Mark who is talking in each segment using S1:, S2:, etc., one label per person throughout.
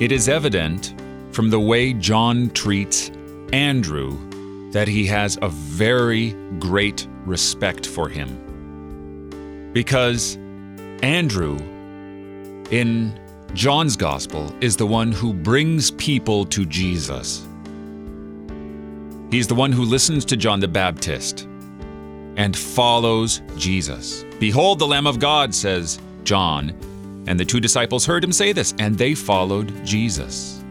S1: It is evident from the way John treats Andrew that he has a very great respect for him. Because Andrew, in John's gospel, is the one who brings people to Jesus. He's the one who listens to John the Baptist and follows Jesus. Behold the Lamb of God, says John. And the two disciples heard him say this, and they followed Jesus.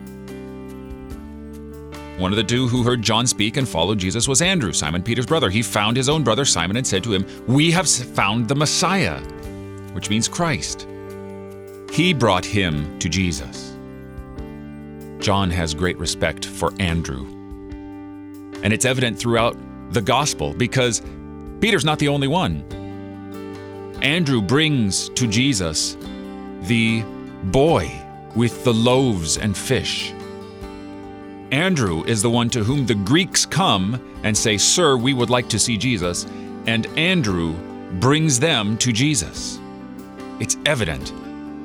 S1: One of the two who heard John speak and followed Jesus was Andrew, Simon Peter's brother. He found his own brother Simon and said to him, We have found the Messiah, which means Christ. He brought him to Jesus. John has great respect for Andrew. And it's evident throughout the gospel because Peter's not the only one. Andrew brings to Jesus the boy with the loaves and fish. Andrew is the one to whom the Greeks come and say, Sir, we would like to see Jesus. And Andrew brings them to Jesus. It's evident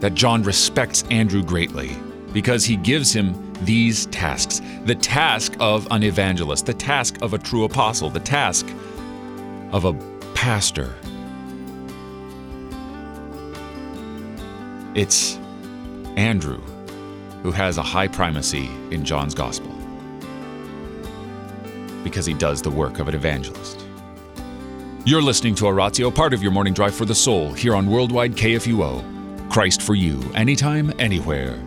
S1: that John respects Andrew greatly because he gives him these tasks the task of an evangelist, the task of a true apostle, the task of a pastor. It's Andrew who has a high primacy in John's gospel because he does the work of an evangelist. You're listening to Oratio, part of your morning drive for the soul, here on Worldwide KFUO. Christ for you, anytime, anywhere.